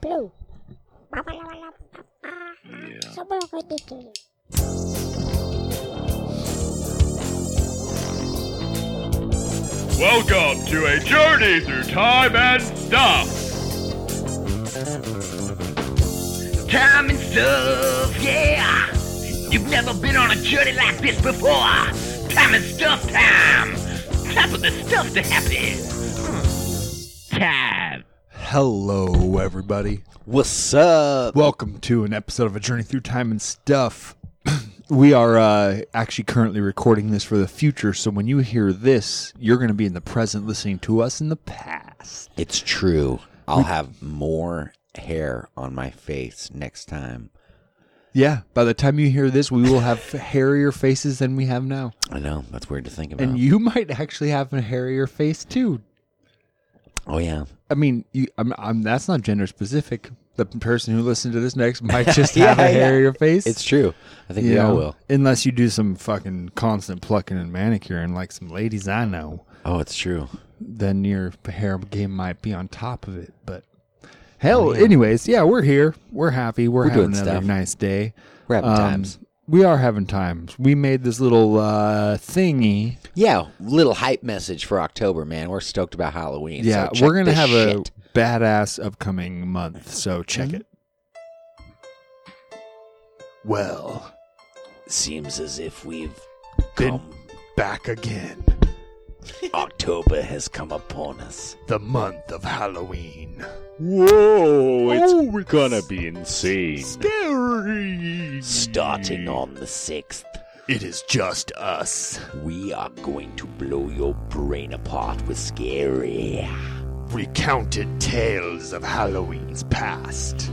blue. So ridiculous. Welcome to a journey through time and stuff. Time and stuff, yeah. You've never been on a journey like this before. Time and stuff time. Time for the stuff to happen. Hmm. Time. Hello, everybody. What's up? Welcome to an episode of A Journey Through Time and Stuff. we are uh, actually currently recording this for the future, so when you hear this, you're going to be in the present listening to us in the past. It's true. I'll have more hair on my face next time. Yeah, by the time you hear this, we will have hairier faces than we have now. I know that's weird to think about. And you might actually have a hairier face too. Oh yeah, I mean, you, I'm, I'm, that's not gender specific. The person who listens to this next might just have Yeah, a yeah. hairier face. it's true. I think You we all will. Unless you do some fucking constant plucking and manicuring like some ladies I know, Oh, it's true. then your hair game might be on top of it. But hell, anyways, yeah, we're here. We're happy. We're, We're having doing another stuff. nice day. We're having Um, times. We are having times. We made this little uh, thingy. Yeah, little hype message for October, man. We're stoked about Halloween. yeah, so check we're gonna have shit. a badass upcoming month. So check Mm-hmm. it. Well, Seems as if we've Been- come. back again. October has come upon us. The month of Halloween. Whoa, it's Oh, gonna be insane. Scary. Starting on the sixth, It is just us. we are going to blow your brain apart with scary. Recounted tales of Halloween's past.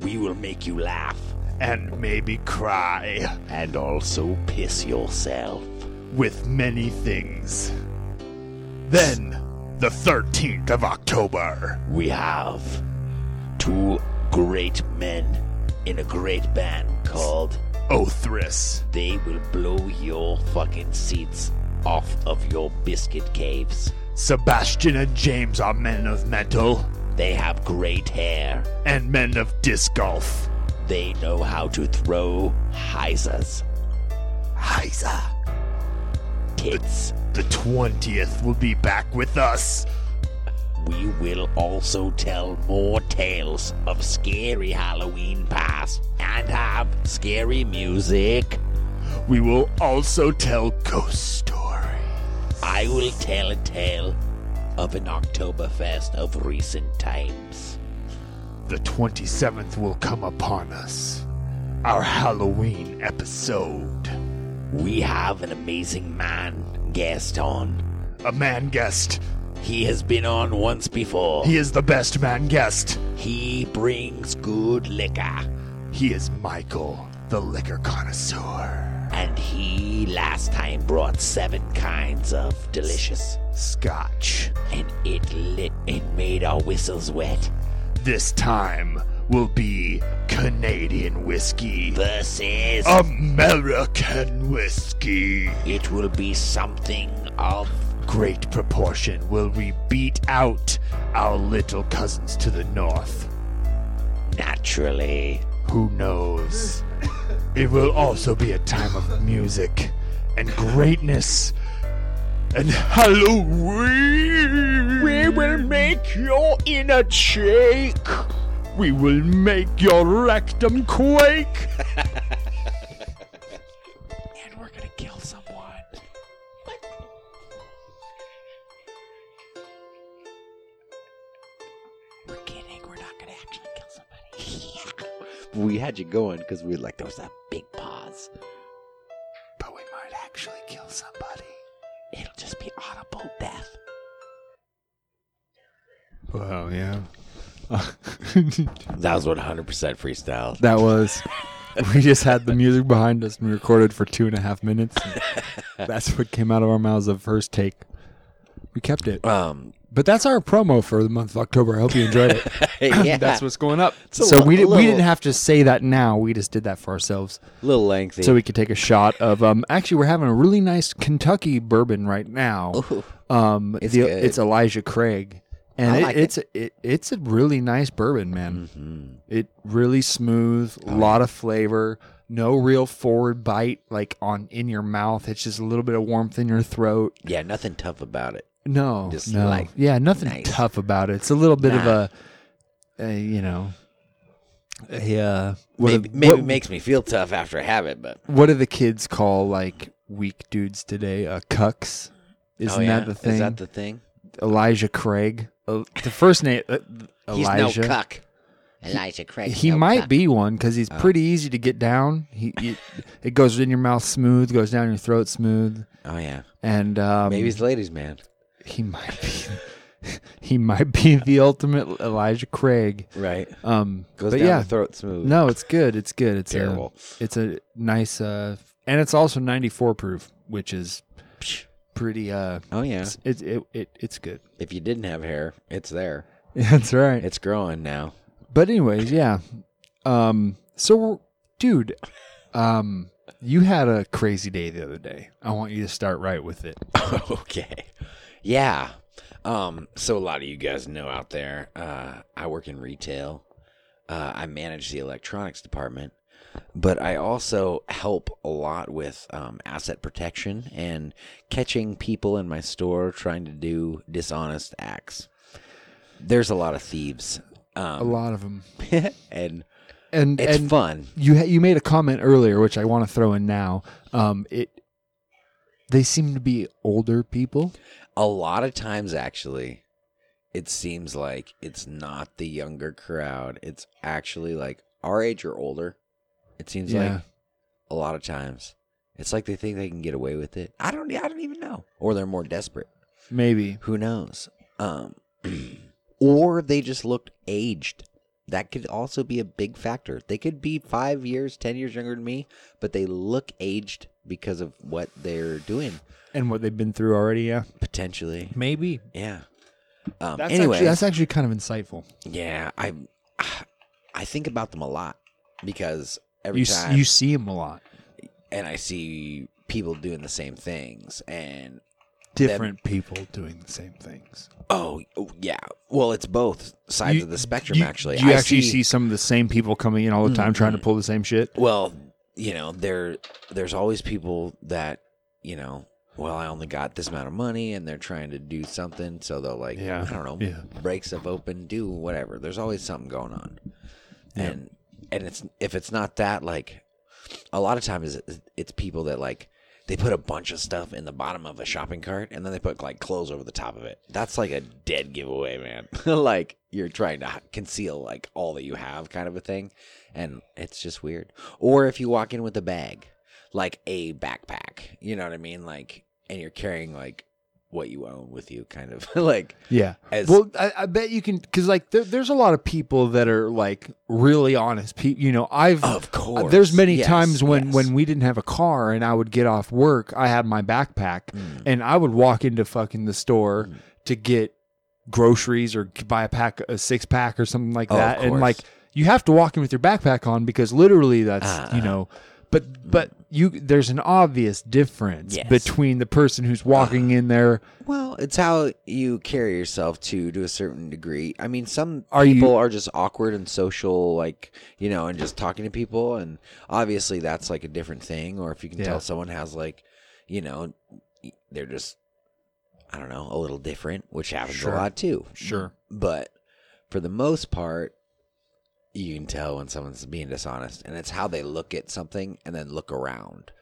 We will make you laugh And maybe cry. and also piss yourself. With many things. Then, the 13th of October. We have two great men in a great band called Othris. They Will Blow Your Fucking Seats Off of Your Biscuit Caves. Sebastian and James are men of metal They have great hair. and men of disc golf. They know how to throw hyzers. Hyzer. The 20th will be back with us. We will also tell more tales of scary Halloween past and have scary music. We will also tell ghost stories. I will tell a tale of an Oktoberfest of recent times. The 27th will come upon us. Our Halloween episode. We have an amazing man guest on. A man guest. He has been on once before. He is the best man guest. He brings good liquor. He is Michael, the liquor connoisseur. And he last time brought seven kinds of delicious. Scotch. And it lit and made our whistles wet. This time will be Canadian whiskey. Versus American whiskey. it will be something of Great proportion will we beat out our little cousins to the north. naturally. Who knows? It will also be a time of music and greatness and Halloween. We will make your inner shake. We will make your rectum quake. And we're gonna kill someone. We're kidding. We're not gonna actually kill somebody. we had you going because we were like there was that big pause. But we might actually kill somebody. It'll just be audible death. Well, yeah. That was 100% freestyle. that was. We just had the music behind us and we recorded for two and a half minutes. that's what came out of our mouths the first take. We kept it. Um, But that's our promo for the month of October. I hope you enjoyed it. yeah, that's what's going up. So we did, we didn't have to say that now. We just did that for ourselves, a little lengthy. so we could take a shot of. Um, actually, we're having a really nice Kentucky bourbon right now. Ooh, Um, It's the- it's Elijah Craig, and it, like it's a, it, it's a really nice bourbon, man. hmm It really smooth, a Oh, lot of flavor, no real forward bite like on in your mouth. It's just a little bit of warmth in your throat. Yeah, nothing tough about it. No, Just no, light. yeah, nothing Nice. tough about it. It's a little bit of a, a you know, Yeah, uh, what maybe do- maybe what- it makes me feel tough after I have it, but what do the kids call like weak dudes today? Uh, cucks. Isn't oh, yeah? that the thing? Is that the thing? Elijah Craig. Uh, the first name uh, He's Elijah. no cuck. Elijah Craig. he no might cuck. be one because he's Oh. pretty easy to get down. He, he- it goes in your mouth smooth, goes down your throat smooth, Oh yeah. and um, Maybe he's ladies' man. he might be he might be the ultimate Elijah Craig. Right. Um, Goes but down yeah, throat smooth. no, it's good. It's good. It's Terrible. A, it's a nice, uh, and it's also 94 proof, which is pretty. Uh, Oh yeah. it's, it, it it it's good. If you didn't have hair, it's there. That's right. It's growing now. But anyways, yeah. Um. So, dude, um, you had a crazy day the other day. I want you to start right with it. okay. Yeah. Um, so a lot of you guys know out there, uh, I work in retail. Uh, I manage the electronics department, but I also help a lot with um, asset protection and catching people in my store trying to do dishonest acts. There's a lot of thieves. Um, A lot of them, and and it's and fun. you ha- you made a comment earlier, which I want to throw in now. Um, it they seem to be older people. a lot of times actually it seems like it's not the younger crowd it's actually like our age or older it seems Yeah. like a lot of times it's like they think they can get away with it. I don't i don't even know. Or they're more desperate. Maybe. Who knows? Um or they just looked aged. That could also be a big factor. They could be five years ten years younger than me but they look aged because of what they're doing. And what they've been through already. Yeah, potentially. Maybe. yeah. Um, That's anyway, actually, that's actually kind of insightful. Yeah, I I think about them a lot because every You time you see them a lot. and I see people doing the same things and Different people doing the same things. oh, oh, yeah, well it's both sides You- of the spectrum you- actually. You I actually see, some of the same people coming in all the time trying to Mhm. pull the same shit? well, you know, there there's always people that, you know, well, I only got this amount of money and they're trying to do something so they'll like Yeah, I don't know, yeah. break stuff open, do whatever. There's always something going on. and and it's if it's not that like a lot of times it's, it's people that like they put a bunch of stuff in the bottom of a shopping cart and then they put like clothes over the top of it. That's like a dead giveaway man. Like you're trying to conceal like all that you have kind of a thing. And it's just weird. Or if you walk in with a bag like a backpack you know what i mean? Like and you're carrying like what you own with you kind of like Yeah. as Well, I, I bet you can, because like there, there's a lot of people that are like really honest. People, you know, I've of uh, course there's many Yes, times when yes. when we didn't have a car and I would get off work, I had my backpack Mm. and I would walk into fucking the store to get groceries or buy a pack, a six pack or something like Oh, that, and like you have to walk in with your backpack on because literally that's Ah. you know. But but you there's an obvious difference Yes. between the person who's walking in there. Well, it's how you carry yourself too, to a certain degree. I mean, some Are you- people are just awkward and social, like you know, and just talking to people, and obviously that's like a different thing. Or if you can Yeah. tell someone has like, you know, they're just, I don't know, a little different, which happens Sure. a lot too. Sure. But for the most part, you can tell when someone's being dishonest, and it's how they look at something and then look around.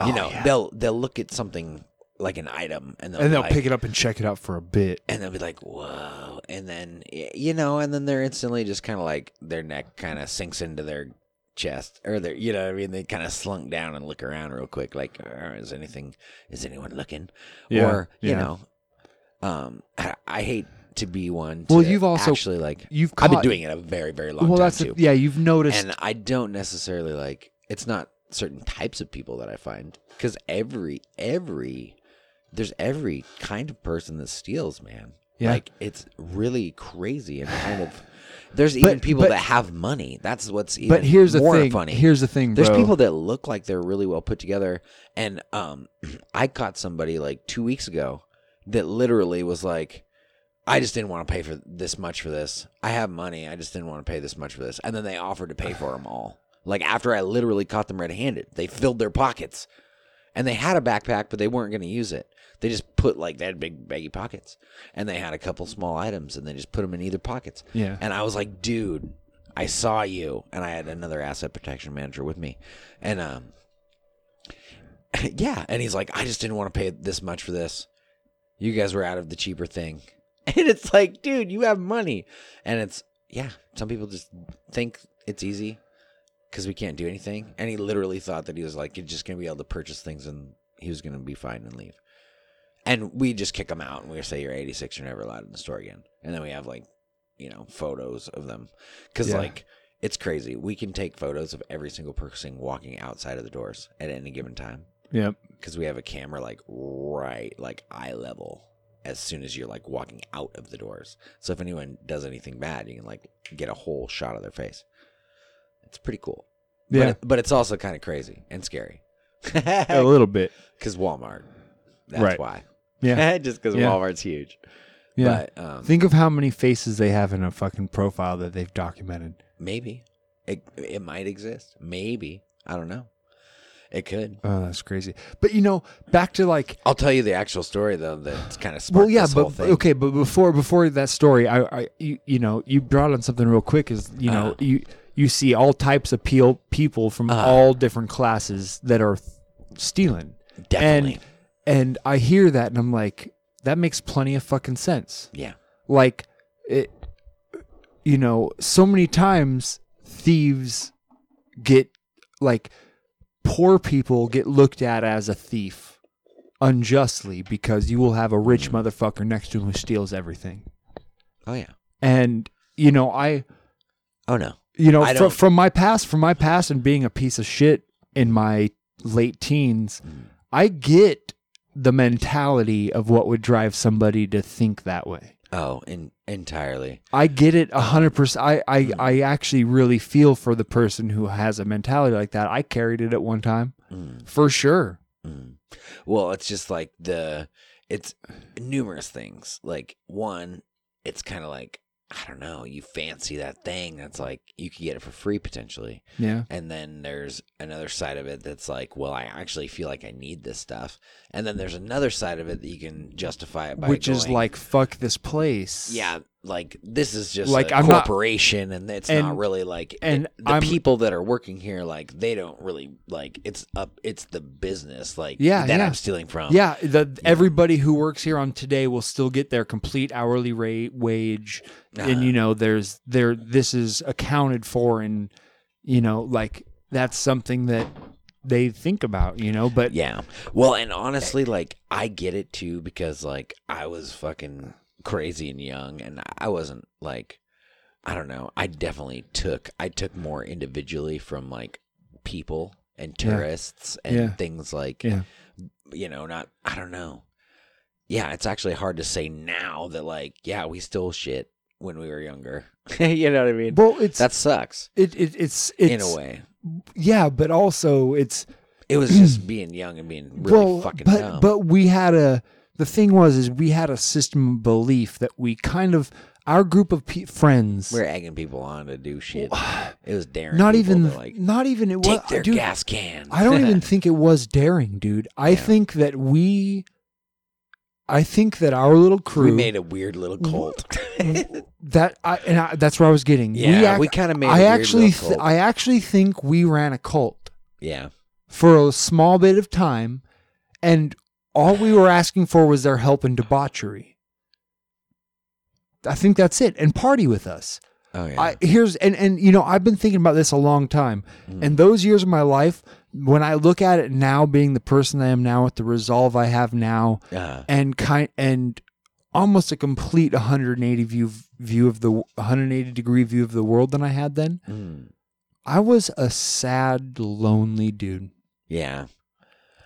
You Oh, know, yeah. they'll they'll look at something like an item, and they'll and they'll pick it up and check it out for a bit. and they'll be like, "Whoa!" And then y- you know, and then they're instantly just kind of like their neck kind of sinks into their chest, or their, you know, what I mean, they kind of slunk down and look around real quick, like, "Uh, "Is anything? Is anyone looking?" Yeah, Or you yeah. know, um, I, I hate to be one. To Well, you've also- actually like You've I've been doing it a very very long time. well, time that's too, the, yeah. You've noticed. and I don't necessarily like. It's not certain types of people that I find because every every there's every kind of person that steals, man. Yeah. Like it's really crazy and kind of. There's even But- people but- that have money. That's what's even but here's the thing. funny. Here's the thing, There's bro. people that look like they're really well put together, and um, I caught somebody like two weeks ago that literally was like, I just didn't want to pay for this much for this. I have money. I just didn't want to pay this much for this. And then they offered to pay for them all. Like after I literally caught them red-handed, they filled their pockets, and they had a backpack, but they weren't going to use it. They just put like they had big baggy pockets, and they had a couple small items, and they just put them in either pockets. Yeah. And I was like, dude, I saw you, and I had another asset protection manager with me, and um, yeah, and he's like, I just didn't want to pay this much for this. You guys were out of the cheaper thing, and it's like, dude, you have money, and it's yeah. Some people just think it's easy because we can't do anything, and he literally thought that he was like, you're just gonna be able to purchase things, and he was gonna be fine and leave. And we just kick them out, and we say you're 86, you're never allowed in the store again. And then we have like, you know, photos of them, because Yeah. like it's crazy. We can take photos of every single person walking outside of the doors at any given time Yep. because we have a camera like right like eye level as soon as you're like walking out of the doors. So if anyone does anything bad, you can like get a whole shot of their face. It's pretty cool. Yeah. But, but it's also kind of crazy and scary. a little bit. Because Walmart. That's Right. why. Yeah. Just because Yeah. Walmart's huge. Yeah. But um, Think of how many faces they have in a fucking profile that they've documented. maybe it, it might exist. Maybe. I don't know. It could. Oh, that's crazy. But you know, back to like I'll tell you the actual story though. That's kind of sparked well, yeah, this whole but thing. okay, but before before that story, I, I you, you know, you brought on something real quick. Is you know, Uh-huh. you you see all types of peel, people from Uh-huh. all different classes that are th- stealing, Definitely. and and I hear that, and I'm like, that makes plenty of fucking sense. yeah. like it you know so many times thieves get like poor people get looked at as a thief unjustly because you will have a rich motherfucker next to him who steals everything Oh yeah. and you know i Oh no. you know I from my past from my past and being a piece of shit in my late teens Mm. i get the mentality of what would drive somebody to think that way Oh, in, entirely. I get it a hundred percent. I, I, Hmm. I actually really feel for the person who has a mentality like that. I carried it at one time, Mm, for sure. mm. Well, it's just like the it's numerous things. Like one, it's kind of like I don't know. You fancy that thing that's like you could get it for free potentially, Yeah, and then there's another side of it that's like, well, I actually feel like I need this stuff, and then there's another side of it that you can justify it by which is like fuck this place. yeah, like this is just Like, a I'm not- corporation, and it's and- not really like and the I'm- people that are working here. Like they don't really like it's up. It's the business, like Yeah, that yeah. I'm stealing from. yeah. The everybody who works here on today will still get their complete hourly rate wage, Uh-huh. and you know there's there this is accounted for, and you know like that's something that they think about. You know, but yeah. Well, and honestly, like I get it too because like I was fucking crazy and young, and I wasn't like I don't know. I definitely took I took more individually from like people and Yeah. tourists and Yeah. things like Yeah. you know, not I don't know. Yeah, it's actually hard to say now that like, yeah, we stole shit when we were younger. you know what I mean? well, it's that sucks it, it it's it's in a way. Yeah, but also it's It was just being young and being really well, fucking but dumb. but we had a the thing was is we had a system of belief that we kind of our group of pe- friends we're egging people on to do shit. It was daring. not people even to, like not even it was take their dude, gas can. I don't even think it was daring, dude. I think that we I think that our little crew we made a weird little cult. that I and I, that's where I was getting. yeah, we kind of made. a I weird actually little th- cult. I actually think we ran a cult. yeah, for a small bit of time, and all we were asking for was their help in debauchery. I think that's it, and party with us. oh yeah, I here's and and you know I've been thinking about this a long time, Mm. and those years of my life, when I look at it now, being the person I am now, with the resolve I have now, uh, and kind and almost a complete 180 view view of the 180 degree view of the world than I had then. mm, I was a sad, lonely dude. yeah.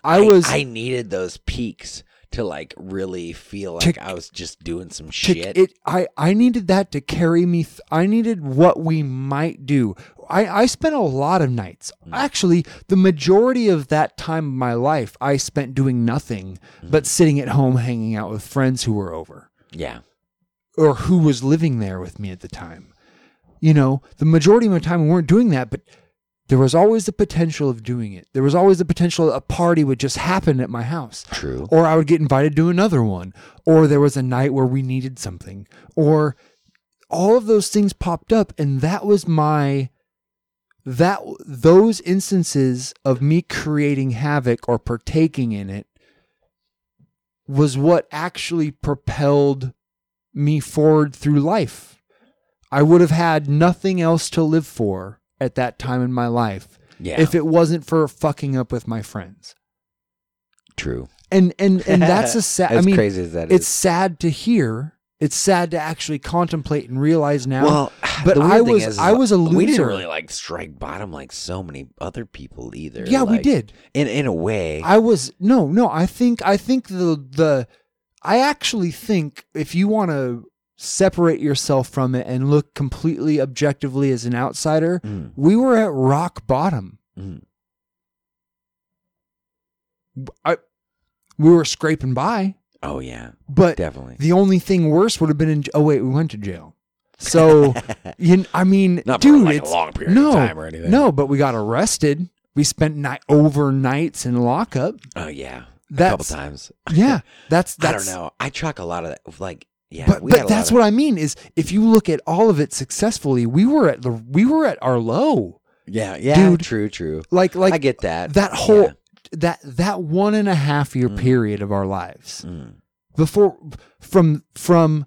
I was I needed those peaks to like really feel To- like I was just doing some shit. it I I needed that to carry me th- I needed what we might do. I I spent a lot of nights. Mm. Actually, the majority of that time of my life I spent doing nothing Mm. but sitting at home hanging out with friends who were over. yeah, or who was living there with me at the time. You know, the majority of my time we weren't doing that, but there was always the potential of doing it. There was always the potential a party would just happen at my house. True. Or I would get invited to another one. Or there was a night where we needed something. Or all of those things popped up and that was my that those instances of me creating havoc or partaking in it was what actually propelled me forward through life. I would have had nothing else to live for at that time in my life Yeah. if it wasn't for fucking up with my friends. True. And and and that's a sad. I mean, crazy as that it's is. sad to hear. It's sad to actually contemplate and realize now. Well, but I was is, I was a loser. We didn't really like strike bottom like so many other people either. yeah, we did. In in a way. I was no, no. I think I think the the I actually think if you want to separate yourself from it and look completely objectively as an outsider, Mm, we were at rock bottom. mm. I we were scraping by, Oh yeah, but definitely. the only thing worse would have been in. Oh wait, we went to jail. So you, I mean, Not dude, like a long period no, of time or anything. no, but we got arrested. We spent night overnights in lockup. Oh yeah. that's, a couple times. yeah. That's I don't know. I chalk a lot of that. Like yeah, but but that's of, what I mean is if you look at all of it successfully, we were at the we were at our low. Yeah, yeah. Dude, true, true. Like like I get that. that whole Yeah. that that one and a half year Mm. period of our lives Mm. before from from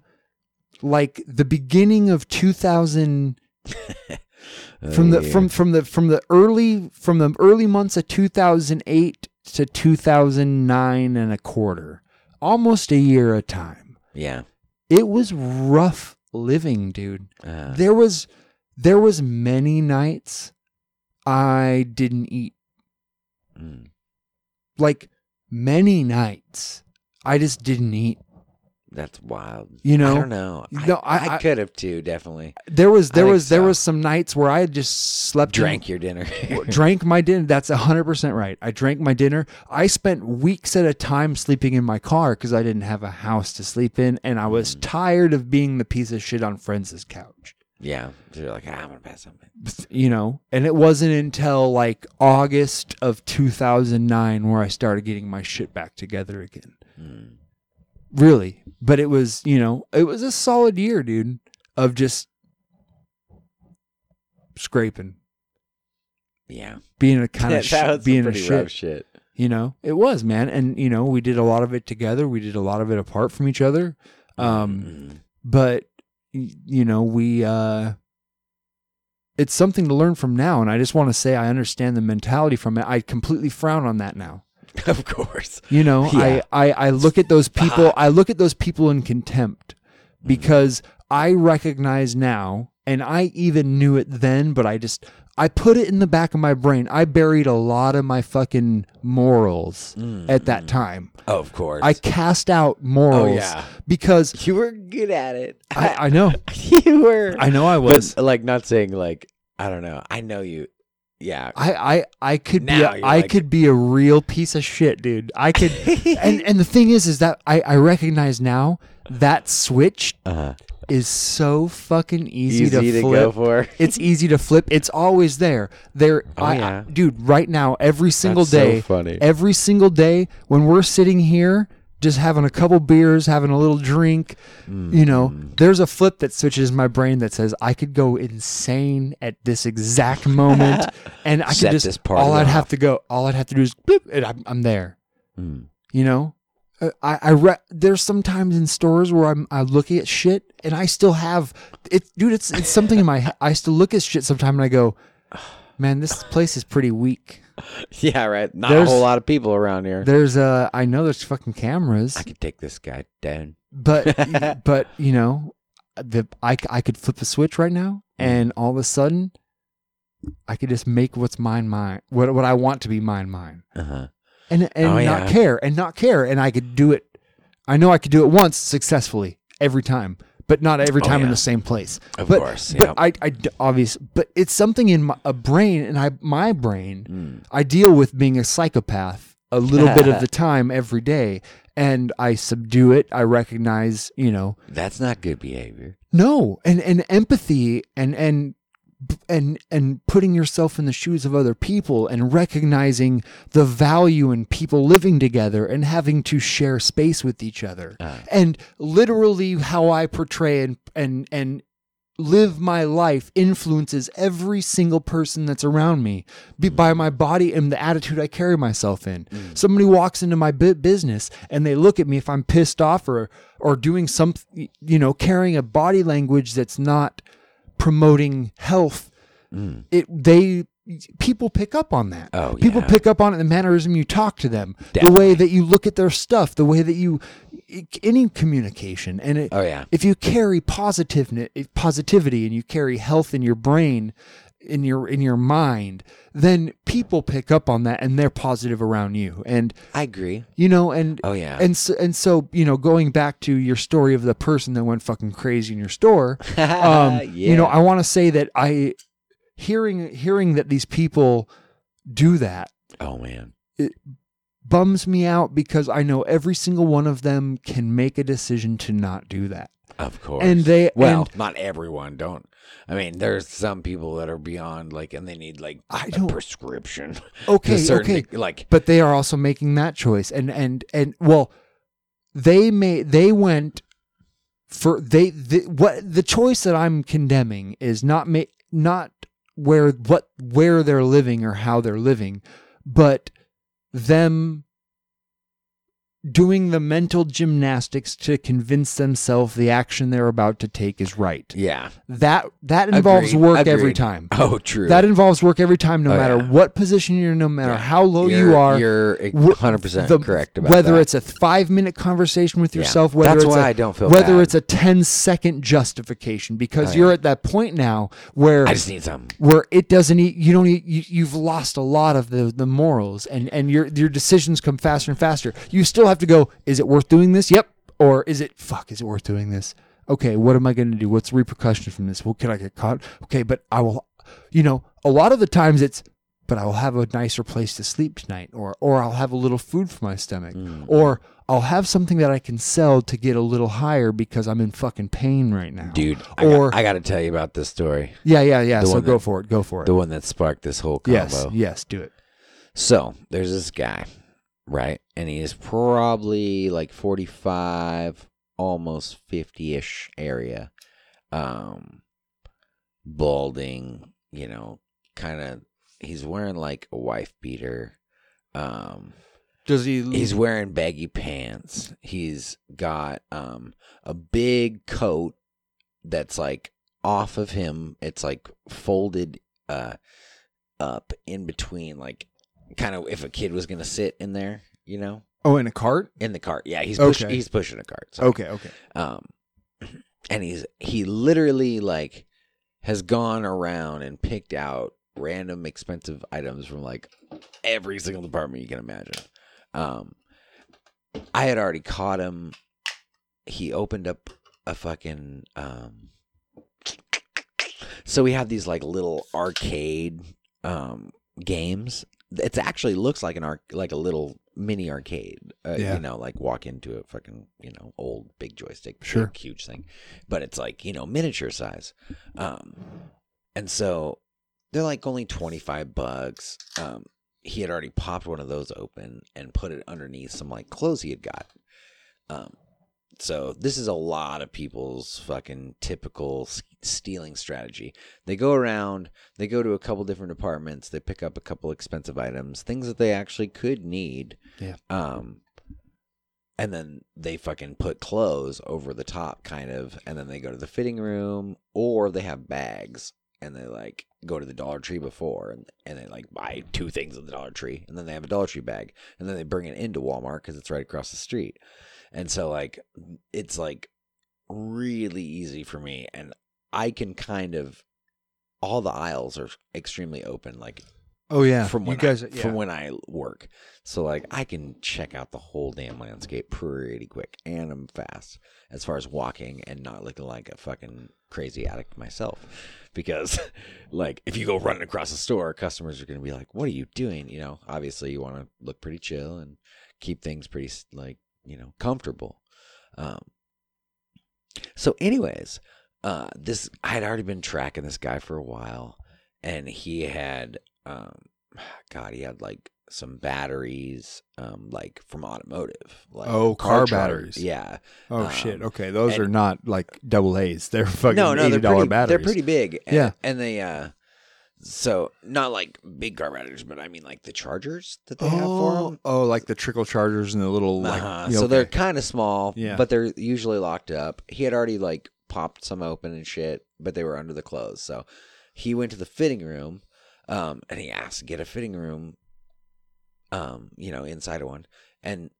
like the beginning of 2000 from the Oh, yeah. from from the from the early from the early months of 2008 to 2009 and a quarter almost a year a time yeah. It was rough living dude. Uh, there was there was many nights i didn't eat. Mm. like many nights i just didn't eat That's wild. You know? I don't know. No, I- I, I- could have too. Definitely there was there was there was some nights where i just slept in- drank your dinner. drank my dinner. That's 100% right. I drank my dinner. I spent weeks at a time sleeping in my car because I didn't have a house to sleep in. And I was tired of being the piece of shit on friends' couch, yeah. So you're like, ah, I'm gonna pass something. you know? And it wasn't until like August of 2009 where I started getting my shit back together again. Mm. Really. But it was, you know, it was a solid year, dude, of just scraping, Yeah. being a kind of sh- was being a shit. shit. You know, it was, man. And, you know, we did a lot of it together. We did a lot of it apart from each other. Um, Mm. but, you know, we, uh, it's something to learn from now. And I just want to say, I understand the mentality from it. I completely frown on that now. of course. You know, Yeah. I, I, I look at those people. I look at those people in contempt because I recognize now, and I even knew it then, but I just, I put it in the back of my brain. I buried a lot of my fucking morals Mm, at that mm. time. Oh, of course. I cast out morals Oh, yeah. because You were good at it. I, I know, you were. I know I But, was. like not saying like I don't know. I know you. Yeah. I, I, I could be, Now a, you're I like- could be a real piece of shit, dude. I could, and and the thing is, is that I, I recognize now that switch uh, is so fucking easy, easy, to flip. go for. It's easy to flip. It's always there. There, Oh, I, yeah. I- dude. Right now, every single That's so day, funny. every single day, when we're sitting here, just having a couple beers, having a little drink, you know, Mm. there's a flip that switches my brain that says I could go insane at this exact moment, and I could just all I'd have to go, all I'd have to do is bloop, and I'm, I'm there. Mm. You know, Uh, I I re- there's sometimes in stores where I'm I look at shit and I still have it, dude. It's it's something in my head. I still look at shit sometime and I go, man, this place is pretty weak. Yeah, right. Not There's- a whole lot of people around here. There's uh, I know there's fucking cameras, I could take this guy down. but but you know, the I I could flip a switch right now and all of a sudden, I could just make what's mine mine. What what I want to be mine mine. Uh huh. and and Oh, not yeah. care and not care and I could do it I know I could do it once successfully every time but not every Oh, time in the same place Of but course, but. I I obvious but it's something in my a brain and I my brain Mm. I deal with being a psychopath a little bit of the time every day and I subdue it. I recognize, you know, That's not good behavior. no, and and empathy and and and and putting yourself in the shoes of other people and recognizing the value in people living together and having to share space with each other. Ah. And literally how I portray and and and live my life influences every single person that's around me be, mm. by my body and the attitude I carry myself in. Mm. Somebody walks into my bu- business and they look at me if I'm pissed off or or doing some you know carrying a body language that's not promoting health. Mm. It they people pick up on that. Oh, people yeah. pick up on it the mannerism you talk to them, the way that you look at their stuff, the way that you any communication and it, Oh, yeah. if you carry positive positivity and you carry health in your brain in your in your mind then people pick up on that and they're positive around you and I agree. you know and Oh, yeah. and so, and so you know going back to your story of the person that went fucking crazy in your store um you know i want to say that i hearing hearing that these people do that Oh man. It bums me out because i know every single one of them can make a decision to not do that Of course. and they well, and not everyone. Don't. I mean, there's some people that are beyond like, and they need like I a don't- prescription. okay certain okay like but they are also making that choice and and and well they may they went for they the, what the choice that i'm condemning is not ma- not where what where they're living or how they're living but them doing the mental gymnastics to convince themselves the action they're about to take is right yeah. that that involves Agreed, work every time Oh, true. that involves work every time, no Oh, matter yeah. what position you're in, no matter Yeah. how low You're- you are. You're 100 percent the- correct about whether that. it's a five minute conversation with Yeah. yourself, whether That's it's why a, I don't feel whether bad. it's a 10 second justification, because Oh, you're yeah. at that point now where I just need some. where it doesn't eat, you don't eat, you, you've lost a lot of the the morals and and your your decisions come faster and faster you still have to go is it worth doing this? Yep. Or is it fuck is it worth doing this? Okay what am i going to do? What's the repercussion from this? Well can i get caught? Okay but i will you know a lot of the times it's but i will have a nicer place to sleep tonight or or i'll have a little food for my stomach Mm. or i'll have something that i can sell to get a little higher because i'm in fucking pain right now. Dude, I or got, I got to tell you about this story. yeah yeah yeah the so go that- for it go for it. The one that sparked this whole combo. Yes, yes, do it. So there's this guy, right? And he is probably like 45, almost 50 ish area. Um, balding, you know, kind of. He's wearing like a wife beater. Um, Does he? he's wearing baggy pants. He's got um a big coat that's like off of him. It's like folded uh up in between like kind of if a kid was going to sit in there, you know, oh, in a cart. in the cart. Yeah, he's push, Okay. he's pushing a cart. So, Okay, okay. um and he's he literally like has gone around and picked out random expensive items from like every single department you can imagine um i had already caught him he opened up a fucking um so we have these like little arcade um games it actually looks like an arc like a little mini arcade uh, Yeah. you know like walk into a fucking you know old big joystick big, Sure. huge thing but it's like you know miniature size um and so they're like only 25 bucks um he had already popped one of those open and put it underneath some like clothes he had got um so this is a lot of people's fucking typical stealing strategy. They go around, they go to a couple different departments, they pick up a couple expensive items, things that they actually could need. Yeah. Um and then they fucking put clothes over the top kind of and then they go to the fitting room or they have bags and they like go to the Dollar Tree before and, and they like buy two things at the Dollar Tree and then they have a Dollar Tree bag and then they bring it into Walmart because it's right across the street. And so like it's like really easy for me and I can kind of all the aisles are extremely open like Oh yeah, from you when guys. I, yeah. from when I work. So like I can check out the whole damn landscape pretty quick and I'm fast as far as walking and not looking like a fucking crazy addict myself. Because like if you go running across the store, customers are going to be like, "What are you doing?" You know, obviously you want to look pretty chill and keep things pretty like you know, comfortable. Um, so, anyways, uh, this I had already been tracking this guy for a while, and he had, um, God, he had like some batteries, um, like from automotive, like Oh, car chargers. batteries. Yeah, Oh Um, shit. Okay, those and- are not like double A's. They're fucking no, no, eighty they're dollar pretty, batteries. They're pretty big. And, Yeah. and they, uh, so not like big car batteries, but I mean like the chargers that they have for Oh, them. oh, like the trickle chargers and the little like. uh yeah, So they're kind of small, Yeah. but they're usually locked up. He had already like popped some open and shit, but they were under the clothes. So he went to the fitting room, um, and he asked to get a fitting room, um, you know, inside of one. And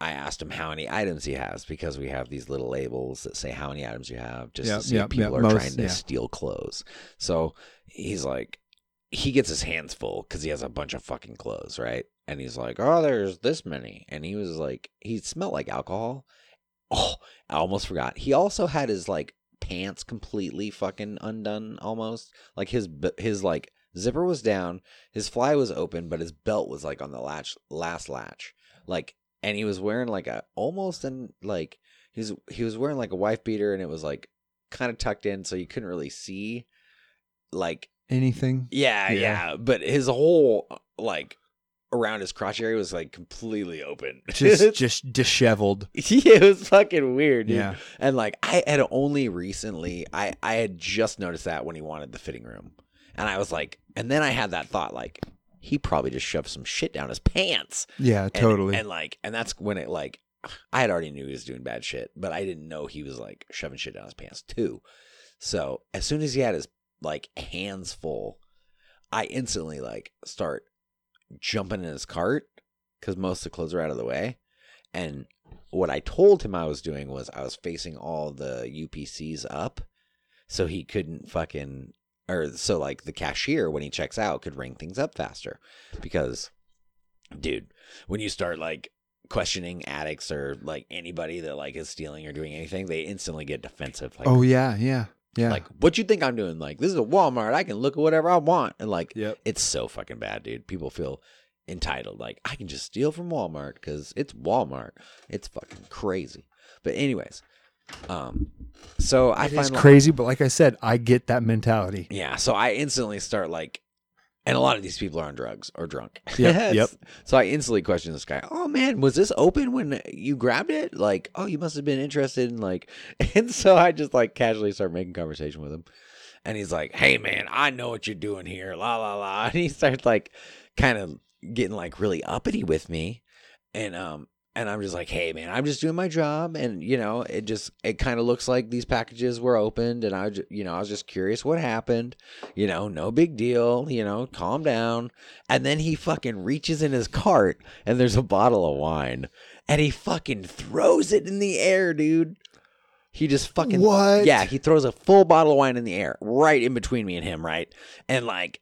I asked him how many items he has because we have these little labels that say how many items you have, just Yep, to see yep, if people yep, are most- trying to yeah. steal clothes. So he's like, he gets his hands full because he has a bunch of fucking clothes, right? And he's like, "Oh, there's this many," and he was like, he smelled like alcohol. Oh, I almost forgot. He also had his like pants completely fucking undone, almost like his his like zipper was down, his fly was open, but his belt was like on the latch, last latch, like, and he was wearing like a almost an like he was he was wearing like a wife beater, and it was like kind of tucked in, so you couldn't really see, like anything. yeah, Yeah. yeah, But his whole like around his crotch area was like completely open. Just just disheveled. yeah, it was fucking weird, dude. Yeah. And like I had only recently I I had just noticed that when he wanted the fitting room. And I was like and then I had that thought like he probably just shoved some shit down his pants. Yeah, And- totally. And like and that's when it like I had already knew he was doing bad shit, but I didn't know he was like shoving shit down his pants too. So as soon as he had his like hands full, I instantly like start jumping in his cart because most of the clothes are out of the way. And what I told him I was doing was I was facing all the UPCs up so he couldn't fucking or so like the cashier when he checks out could ring things up faster. Because dude when you start like questioning addicts or like anybody that like is stealing or doing anything they instantly get defensive like oh yeah, yeah, yeah. like what you think i'm doing? Like this is a walmart. I can look at whatever i want. And like yep. it's so fucking bad dude. People feel entitled. Like i can just steal from walmart because it's walmart. It's fucking crazy. But anyways um so i It find is like- crazy, but like I said, I get that mentality. yeah, so I instantly start like, and a lot of these people are on drugs or drunk. Yep, yep. So I instantly question this guy. Oh man, was this open when you grabbed it? Like, oh, you must have been interested in like, and so I just like casually start making conversation with him, and he's like, "Hey man, I know what you're doing here." La la la, and he starts like, kind of getting like really uppity with me, and um. And I'm just like, hey man, I'm just doing my job, and you know, it just it kind of looks like these packages were opened, and I, you know, I was just curious what happened, you know, no big deal, you know, calm down. And then he fucking reaches in his cart and there's a bottle of wine and he fucking throws it in the air, dude. He just fucking What? Yeah, he throws a full bottle of wine in the air right in between me and him, right? And like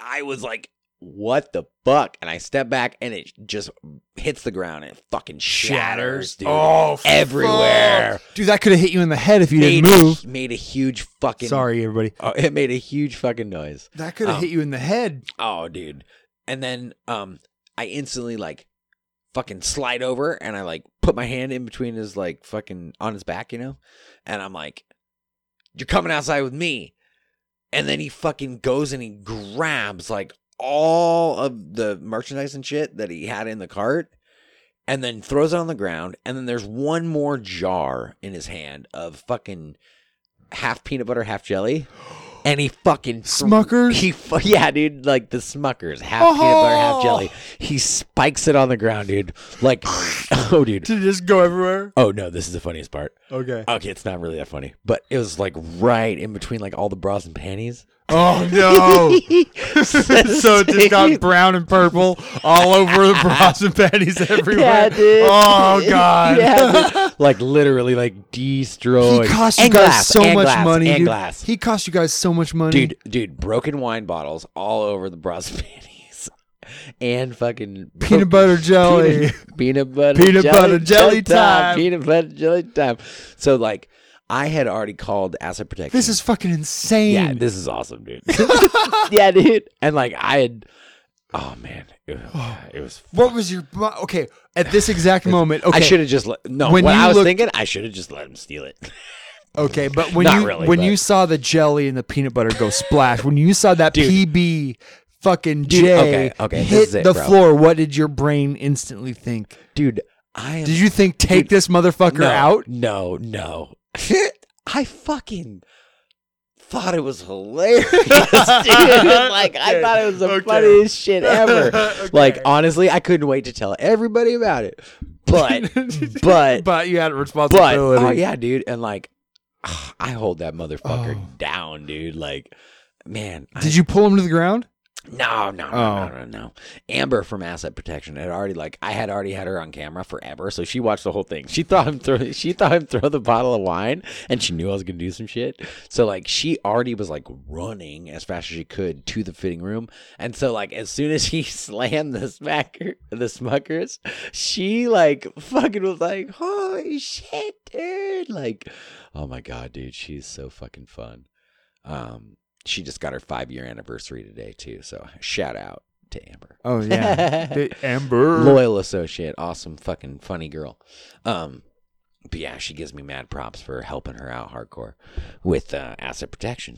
I was like what the fuck? And I step back and it just hits the ground and it fucking shatters, dude. Oh, everywhere. fuck. dude! That could have hit you in the head if you made, didn't move. made a huge fucking Sorry, everybody. Oh, it made a huge fucking noise. That could have Um, hit you in the head. Oh, dude. And then um I instantly like fucking slide over and I like put my hand in between his like fucking on his back, you know? And I'm like, You're coming outside with me. And then he fucking goes and he grabs like all of the merchandise and shit that he had in the cart and then throws it on the ground. And then there's one more jar in his hand of fucking half peanut butter, half jelly. And he fucking Smuckers? He yeah, dude, like the Smuckers, half peanut butter, half Oh. jelly. He spikes it on the ground, dude. Like, oh, dude. Did it just go everywhere? Oh no, this is the funniest part. Okay. Okay, it's not really that funny, but it was like right in between like all the bras and panties. Oh no! so it just got brown and purple all over the bras and panties everywhere. Yeah, dude. Oh god! yeah, dude. like literally like destroyed. He cost you And guys glass, so much glass, money, and dude. glass. He cost you guys so much money, dude, dude, broken wine bottles all over the bras and panties, and fucking Peanut butter jelly. peanut, peanut butter, Peanut butter jelly time. peanut butter jelly time. So like, I had already called asset protection. This is fucking insane. yeah, this is awesome, dude. yeah, dude, and like I had Oh man, it, oh. it was. What was your okay at this exact moment? Okay, I should have just let. No, When what I was looked- thinking, I should have just let him steal it. Okay, but when Not you really, when but- you saw the jelly and the peanut butter go splash, when you saw that Dude. PB fucking Dude, J okay, okay, hit it, the bro. floor, what did your brain instantly think? Dude, I am. Did you think take this motherfucker no, out? No, no. I fucking thought it was hilarious, dude. like I thought it was the Okay. funniest shit ever. Okay. Like honestly, I couldn't wait to tell everybody about it. But but but you had a but oh, responsibility. oh yeah, dude, and like I hold that motherfucker Oh. down, dude. Like man, I- Did you pull him to the ground? No, no, no, Oh. no, no, no. Amber from Asset Protection had already like I had already had her on camera forever, so she watched the whole thing. She thought him throw she thought him throw the bottle of wine, and she knew I was gonna do some shit. So like she already was like running as fast as she could to the fitting room, and so like as soon as he slammed the smacker the smuckers, she like fucking was like, holy shit, dude! Like, oh my god, dude, she's so fucking fun. Um, she just got her five year anniversary today too. So shout out to Amber, Oh yeah, The Amber. loyal associate, awesome fucking funny girl. Um, but yeah, she gives me mad props for helping her out hardcore with uh, asset protection.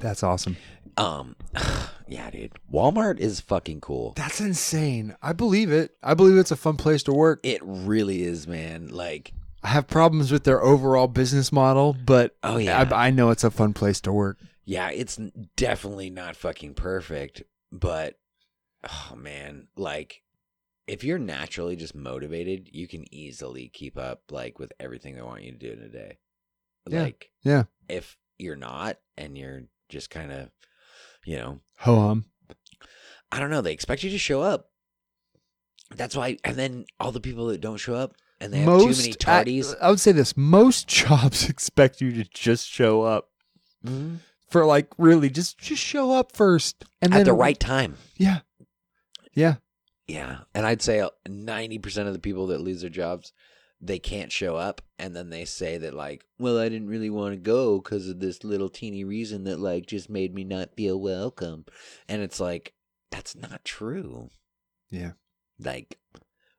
That's awesome. Um, yeah, dude, Walmart is fucking cool. That's insane. I believe it. I believe it's a fun place to work. It really is, man. Like, I have problems with their overall business model, but Oh, yeah. I, I know it's a fun place to work. Yeah, it's definitely not fucking perfect, but oh man, like if you're naturally just motivated, you can easily keep up like with everything they want you to do in a day. Yeah, Like yeah. if you're not and you're just kind of, you know, Ho hum. I don't know, they expect you to show up. That's why and then all the people that don't show up and they have too many tardies. I, I would say this: most jobs expect you to just show up Mhm. For like really just just show up first, and at then the right time. Yeah, yeah. Yeah, and I'd say ninety percent of the people that lose their jobs, they can't show up, and then they say that like, well, I didn't really want to go because of this little teeny reason that like just made me not feel welcome, and it's like that's not true. Yeah. Like,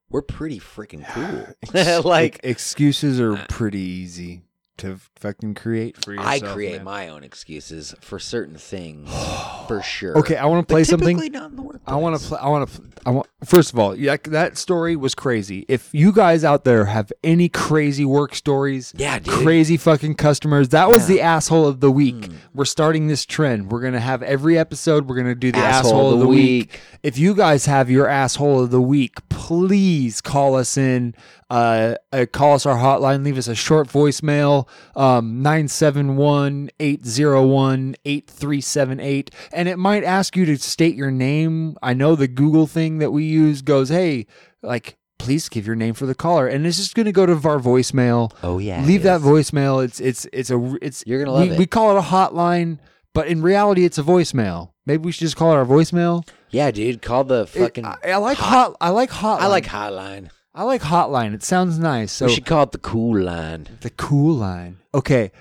we're pretty freaking cool. Like, excuses are Uh, pretty easy to fucking create for yourself. I create man. my own excuses for certain things, for sure. Okay, I want to play something. not in the workplace. I want to play. I want to. I want. First of all, yeah, that story was crazy. If you guys out there have any crazy work stories, Yeah, dude. crazy fucking customers, that was Yeah. the asshole of the week. Mm. We're starting this trend. We're gonna have every episode. We're gonna do the Asshole asshole, of the week. week. If you guys have your asshole of the week, please call us in. Uh, uh, call us our hotline. Leave us a short voicemail. Um, 971-801-8378. And it might ask you to state your name. I know the Google thing that we use goes, hey, like, please give your name for the caller. And it's just going to go to our voicemail. Oh yeah, Leave that voicemail. It's, it's, it's a, it's, You're gonna love we, it. we call it a hotline, but in reality, it's a voicemail. Maybe we should just call it our voicemail. Yeah, dude. Call the It- fucking. I, I like hot. I like hotline. I like hotline. I like hotline. It sounds nice. So we should call it the cool line. the cool line. Okay.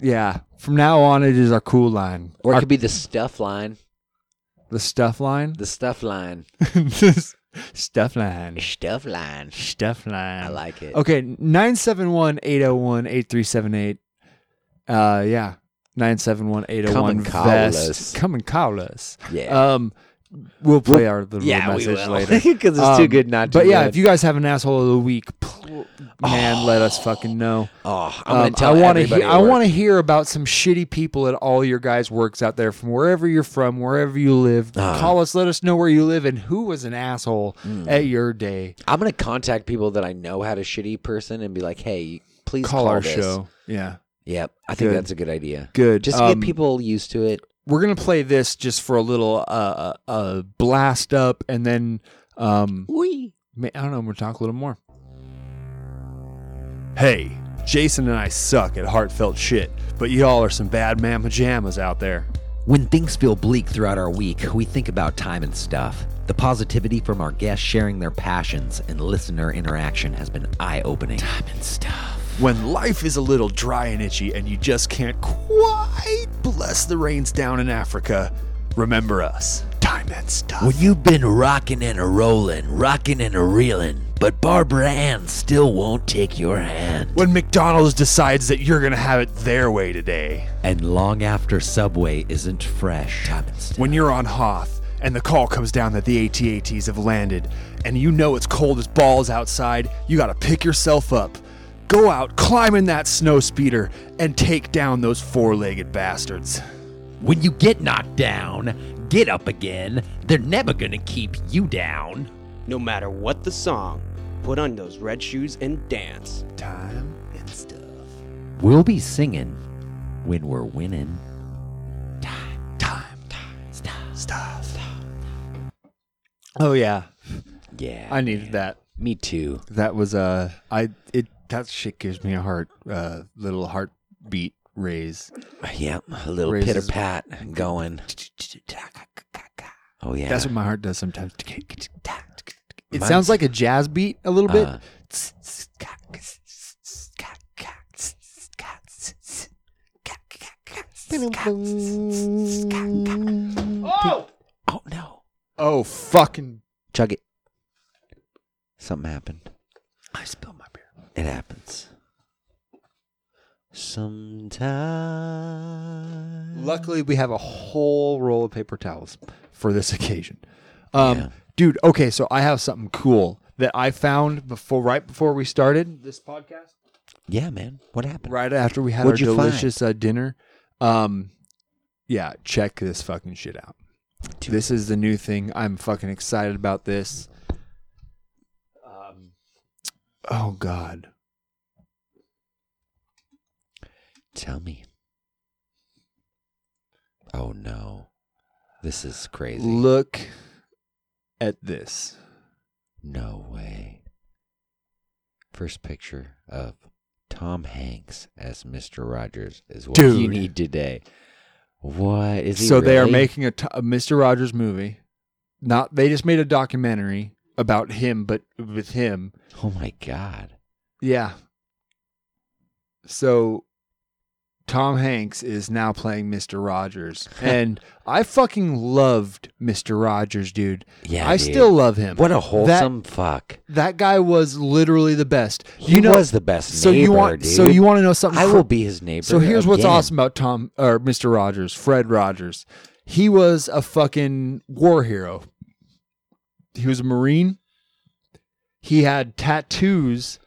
Yeah. From now on, it is our cool line. Or it Our- could be the stuff line. the stuff line. The stuff line. The stuff line. Stuff line. Stuff line. I like it. Okay. 971 801 8378. Uh, yeah. 971 Come and 801 call vest. us. Come and call us. Yeah. Um, we'll play our little yeah, message later. Because it's too Um, good not to. But yeah, good. if you guys have an asshole of the week, pl- man, let us fucking know. Oh, I'm gonna Um, tell I want to hear. I want to hear about some shitty people at all your guys' works out there, from wherever you're from, wherever you live. Ah. Call us. Let us know where you live and who was an asshole Hmm. at your day. I'm gonna contact people that I know had a shitty person and be like, "Hey, please Call, our this. show. Yeah, Yep, I think Good. that's a good idea. good. Just to Um, get people used to it. We're gonna play this just for a little uh, uh, uh blast up, and then um, Wee. I don't know. We'll talk a little more. Hey, Jason and I suck at heartfelt shit, but y'all are some bad man pajamas out there. When things feel bleak throughout our week, we think about time and stuff. The positivity from our guests sharing their passions and listener interaction has been eye opening. Time and stuff. When life is a little dry and itchy and you just can't quite bless the rains down in Africa, remember us. Time time and stuff. Well, you've been rocking and a rolling, rocking and a reeling, but Barbara Ann still won't take your hand. when McDonald's decides that you're gonna have it their way today. And long after Subway isn't fresh, When you're on Hoth and the call comes down that the ATATs have landed and you know it's cold as balls outside, you gotta pick yourself up. Go out, climb in that snow speeder, and take down those four legged bastards. when you get knocked down, get up again. They're never gonna keep you down. No matter what the song, put on those red shoes and dance. Time and stuff. We'll be singing when we're winning. Time, time, time, stuff, stuff. Oh yeah, Yeah. I needed that. Me too. That was uh, I it that shit gives me a heart, uh, little heartbeat raise. Yeah. A little Raises- pitter pat going. Oh yeah. That's what my heart does sometimes. It Mine's- sounds like a jazz beat a little bit. Uh, Oh! oh no. oh fucking! Chug it. Something happened. I spilled my beer. It happens. Sometimes. Luckily, we have a whole roll of paper towels for this occasion. Um, Yeah. dude. Okay, so I have something cool that I found before, right before we started this podcast. Yeah, man. What happened? Right after we had What'd our delicious uh, dinner. Um, yeah, check this fucking shit out. This is the new thing. I'm fucking excited about this. Oh God. Tell me. Oh no. This is crazy. Look at this. No way. First picture of Tom Hanks as Mr. Rogers is what you need today. What is he? So they are really? making a, t- a Mr. Rogers movie. Not they just made a documentary about him, but with him. Oh my god. Yeah. So Tom Hanks is now playing Mr. Rogers. and I fucking loved Mr. Rogers, dude. Yeah. I dude. still love him. What a wholesome fuck. That guy was literally the best. He you know, was the best so neighbor, you want dude. so you want to know something? I will be his neighbor. So here's what's awesome about Tom or Mr. Rogers, Fred Rogers. He was a fucking war hero. He was a Marine. He had tattoos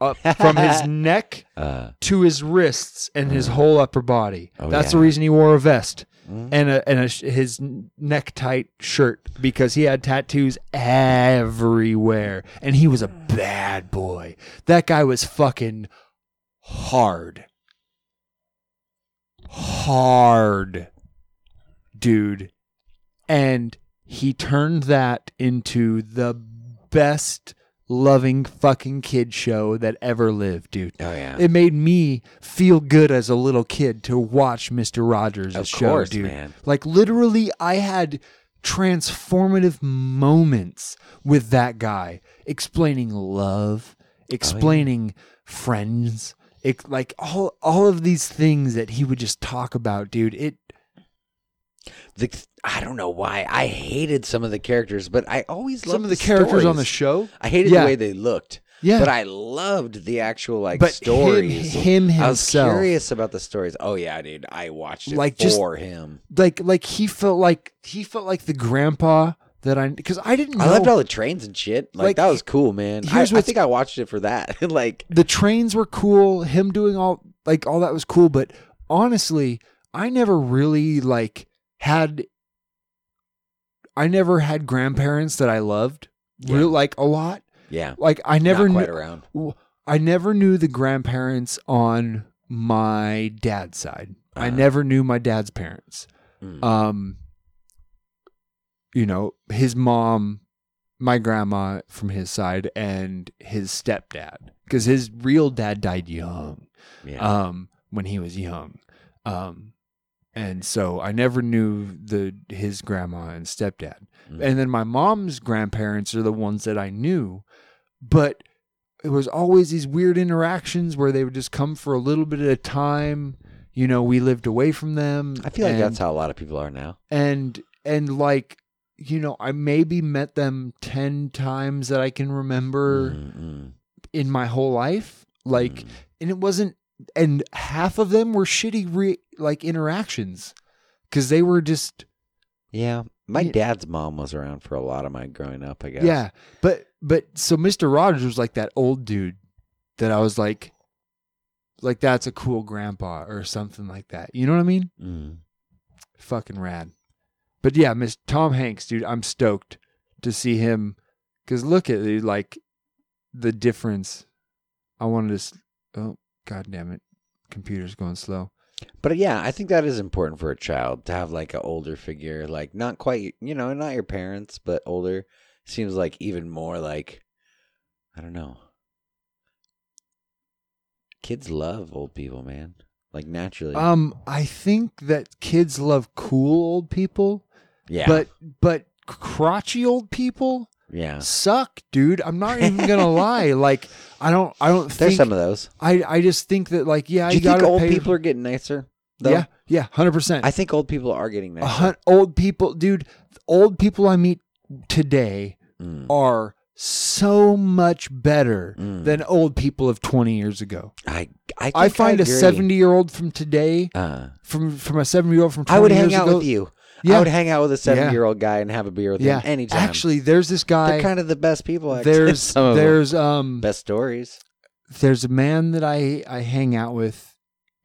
up from his neck Uh, to his wrists and his whole upper body. Oh, That's the reason he wore a vest Mm. and a, and a, his neck tight shirt because he had tattoos everywhere and he was a bad boy. That guy was fucking hard. Hard. Dude. And he turned that into the best loving fucking kid show that ever lived, dude. oh yeah. It made me feel good as a little kid to watch Mr. Rogers' Of show, course, dude. man. Like literally, I had transformative moments with that guy, explaining love, oh, explaining friends, it, like all all of these things that he would just talk about, dude. It the, I don't know why I hated some of the characters, but I always loved some of the characters on the show, I hated Yeah. the way they looked. yeah, But I loved the actual like But him- stories. him I was himself. curious about the stories. Oh yeah, dude. I watched it Like, just- for him. like like he felt like he felt like the grandpa that I because I didn't know I loved all the trains and shit. Like, Like, that was cool, man. I, I think I watched it for that. like the trains were cool him doing all like all that was cool but honestly i never really like had i never had grandparents that i loved Yeah. real like a lot yeah. like i never knew around. i never knew the grandparents on my dad's side i Uh-huh. never knew my dad's parents Mm. um you know his mom my grandma from his side and his stepdad because his real dad died young yeah. um when he was young um and so i never knew the his grandma and stepdad Mm. and then my mom's grandparents are the ones that i knew but it was always these weird interactions where they would just come for a little bit at a time you know we lived away from them I feel like and- that's how a lot of people are now. and and like you know, I maybe met them 10 times that I can remember Mm-mm. in my whole life. Like, Mm. and it wasn't, and half of them were shitty, re, like interactions because they were just, Yeah. My dad's mom was around for a lot of my growing up, I guess. yeah. But, but so Mr. Rogers was like that old dude that I was like, like that's a cool grandpa or something like that. You know what I mean? Mm. fucking rad. But yeah, Miss Tom Hanks, dude, I'm stoked to see him because look at the like the difference. I wanted to. Oh god damn it, computer's going slow. But yeah, I think that is important for a child to have like an older figure, like not quite, you know, not your parents, but older. Seems like even more like, I don't know. Kids love old people, man. Like naturally. Um, I think that kids love cool old people, yeah. but but crotchy old people yeah. suck, dude. I'm not even gonna lie. Like I don't, I don't There's think. some of those. I I just think that like yeah, Do you you think old people are getting nicer? Though? Yeah, yeah, hundred percent. I think old people are getting nicer. hun- old people, dude. Old people I meet today Mm. are so much better Mm. than old people of 20 years ago. I I, I find a agree. 70 year old from today, Uh, from from a 70 year old from 20 I would hang out ago. with you. Yeah. I would hang out with a seven year old guy and have a beer with yeah, him anytime. Actually, there's this guy. they're kind of the best people. Actually. there's Some of there's um best stories. there's a man that I I hang out with,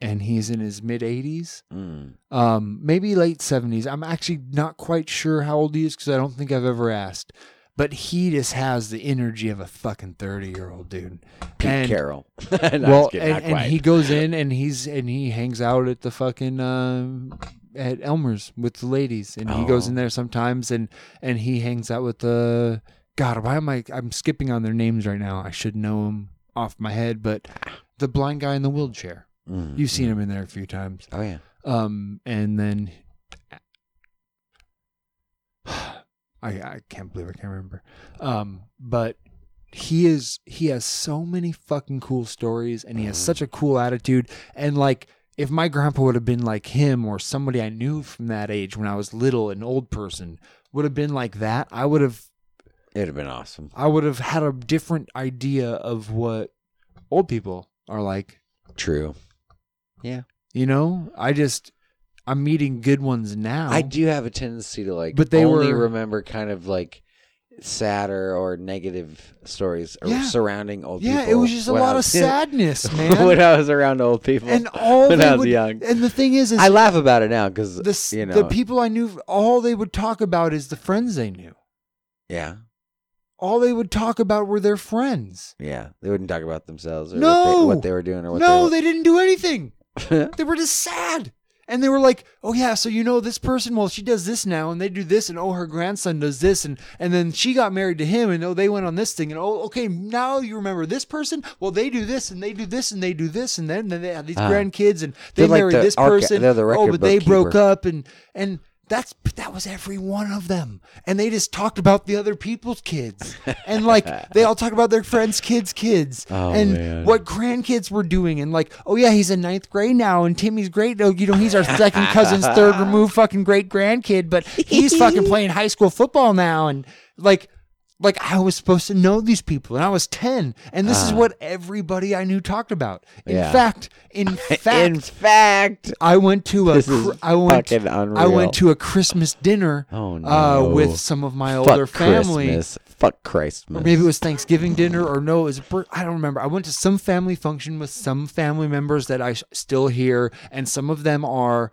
and he's in his mid 80s, Mm. um maybe late 70s. I'm actually not quite sure how old he is because I don't think I've ever asked. But he just has the energy of a fucking 30 year old dude. Pete And- Carroll. No, well, kidding, and, and he goes in and he's and he hangs out at the fucking uh, at Elmer's with the ladies, and he goes Oh. in there sometimes, and and he hangs out with the God. Why am I? I'm skipping on their names right now. I should know them off my head, but the blind guy in the wheelchair. Mm, You've seen mm. him in there a few times. Oh yeah. Um, and then I I can't believe I can't remember. Um, but he is he has so many fucking cool stories, and he has such a cool attitude. And like, if my grandpa would have been like him or somebody I knew from that age when I was little, an old person would have been like that, I would have It'd have been awesome. I would have had a different idea of what old people are like. True. Yeah. You know, I just I'm meeting good ones now. I do have a tendency to like, But they only were- remember kind of like sadder or negative stories or Yeah. surrounding old yeah, people. Yeah, it was just a lot of sadness, man. when I was around old people. and all when I was would, young. and the thing is, is I laugh about it now because the you know, the people I knew, all they would talk about is the friends they knew. yeah, All they would talk about were their friends. yeah, they wouldn't talk about themselves or No! what, they, what they were doing or what No, they, they didn't do anything. They were just sad. And they were like, "Oh yeah, so you know this person? Well, she does this now, and they do this, and oh, her grandson does this, and and then she got married to him, and oh, they went on this thing, and oh, okay, now you remember this person? Well, they do this, and they do this, and they do this, and then, then they have these Ah. grandkids, and they They're like married the this archi- person. the oh, but they broke up, and and that's that was every one of them, and they just talked about the other people's kids, and like they all talk about their friends' kids' kids, Oh, and man. what grandkids were doing, and like, oh yeah, he's in ninth grade now, and Timmy's great. Oh, you know, he's our second cousin's third removed fucking great grandkid, but he's fucking playing high school football now, and like. Like I was supposed to know these people, and I was ten, and this is Ah. what everybody I knew talked about. In Yeah. fact, in fact, In fact, I went to a This is cr- I went fucking I went to a Christmas dinner Oh, no. uh, with some of my fuck older family. Christmas. Fuck Christmas. Or maybe it was Thanksgiving dinner, or no, it was a bir- I don't remember. I went to some family function with some family members that I still hear, and some of them are